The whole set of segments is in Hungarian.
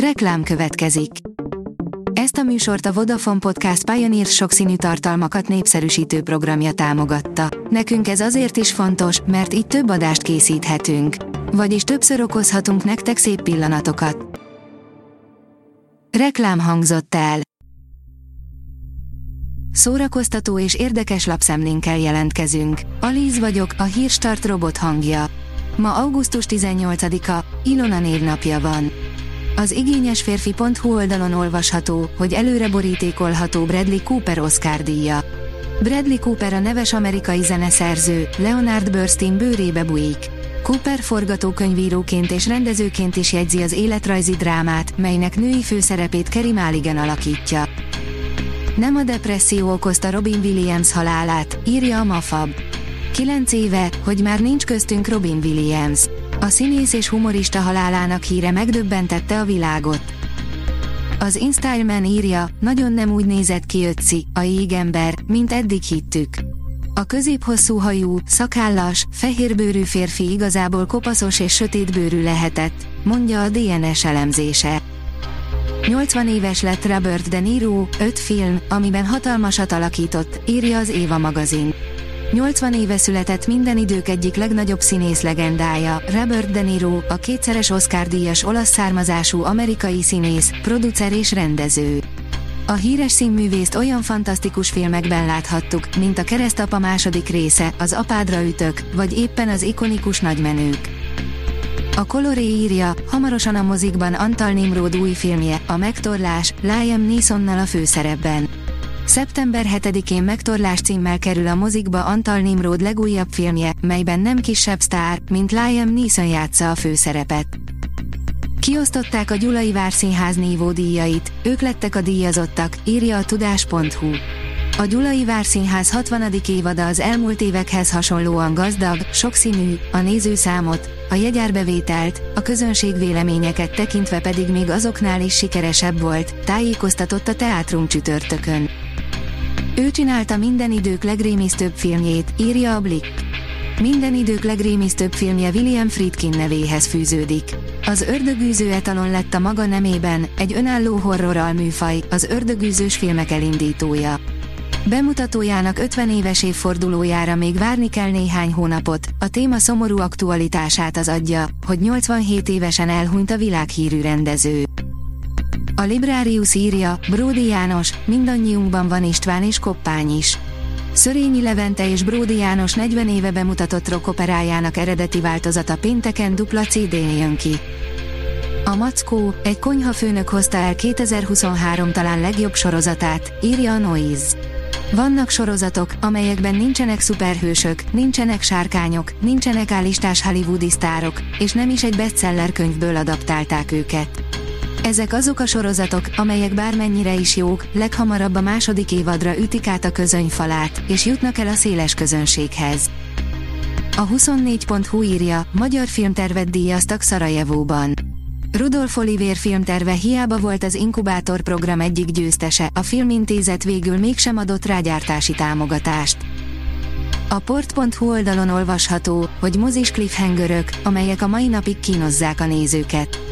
Reklám következik. Ezt a műsort a Vodafone Podcast Pioneer sokszínű tartalmakat népszerűsítő programja támogatta. Nekünk ez azért is fontos, mert így több adást készíthetünk. Vagyis többször okozhatunk nektek szép pillanatokat. Reklám hangzott el. Szórakoztató és érdekes lapszemlénkkel jelentkezünk. Alíz vagyok, a hírstart robot hangja. Ma augusztus 18-a, Ilona névnapja van. Az igényes férfi.hu oldalon olvasható, hogy előre borítékolható Bradley Cooper Oscar díja. Bradley Cooper a neves amerikai zeneszerző, Leonard Bernstein bőrébe bújik. Cooper forgatókönyvíróként és rendezőként is jegyzi az életrajzi drámát, melynek női főszerepét Kerry Mulligan alakítja. Nem a depresszió okozta Robin Williams halálát, írja a Mafab. Kilenc éve, hogy már nincs köztünk Robin Williams. A színész és humorista halálának híre megdöbbentette a világot. Az InStyleman írja, nagyon nem úgy nézett ki Ötzi, a jégember, mint eddig hittük. A középhosszú hajú, szakállas, fehérbőrű férfi igazából kopaszos és sötétbőrű lehetett, mondja a DNS elemzése. 80 éves lett Robert De Niro, 5 film, amiben hatalmasat alakított, írja az Éva magazin. 80 éve született minden idők egyik legnagyobb színész legendája, Robert De Niro, a kétszeres Oscar-díjas olasz származású amerikai színész, producer és rendező. A híres színművészt olyan fantasztikus filmekben láthattuk, mint a Keresztapa második része, az Apádra ütök, vagy éppen az ikonikus Nagymenők. A Coloré írja, hamarosan a mozikban Antal Nimród új filmje, a Megtorlás, Liam Neesonnal a főszerepben. Szeptember 7-én megtorlás címmel kerül a mozikba Antal Nimród legújabb filmje, melyben nem kisebb sztár, mint Liam Neeson játsza a főszerepet. Kiosztották a Gyulai Várszínház nívó díjait, ők lettek a díjazottak, írja a tudás.hu. A Gyulai Várszínház 60. évada az elmúlt évekhez hasonlóan gazdag, sokszínű, a nézőszámot, a jegyárbevételt, a közönség véleményeket tekintve pedig még azoknál is sikeresebb volt, tájékoztatott a Teátrum csütörtökön. Ő csinálta minden idők legrémisztőbb filmjét, írja a Blick. Minden idők legrémisztőbb filmje William Friedkin nevéhez fűződik. Az ördögűző etalon lett a maga nemében, egy önálló horror alműfaj, az ördögűzős filmek elindítója. Bemutatójának 50 éves évfordulójára még várni kell néhány hónapot, a téma szomorú aktualitását az adja, hogy 87 évesen elhunyt a világhírű rendező. A Librarius írja, Bródi János, mindannyiunkban van István és Koppány is. Szörényi Levente és Bródi János 40 éve bemutatott rockoperájának eredeti változata pénteken dupla CD-n jön ki. A Mackó, egy konyhafőnök hozta el 2023 talán legjobb sorozatát, írja a Noise. Vannak sorozatok, amelyekben nincsenek szuperhősök, nincsenek sárkányok, nincsenek állistás hollywoodi sztárok, és nem is egy bestseller könyvből adaptálták őket. Ezek azok a sorozatok, amelyek bármennyire is jók, leghamarabb a második évadra ütik át a közönyfalát, és jutnak el a széles közönséghez. A 24.hu írja, magyar filmtervet díjaztak Szarajevóban. Rudolf Olivér filmterve hiába volt az Inkubátor program egyik győztese, a filmintézet végül mégsem adott rágyártási támogatást. A port.hu oldalon olvasható, hogy mozis cliffhangerök, amelyek a mai napig kínozzák a nézőket.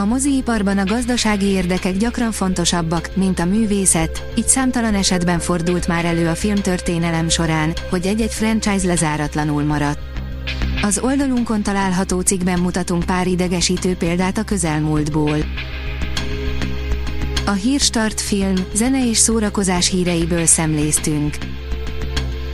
A moziiparban a gazdasági érdekek gyakran fontosabbak, mint a művészet, így számtalan esetben fordult már elő a filmtörténelem során, hogy egy-egy franchise lezáratlanul maradt. Az oldalunkon található cikkben mutatunk pár idegesítő példát a közelmúltból. A Hírstart film, zene és szórakozás híreiből szemléztünk.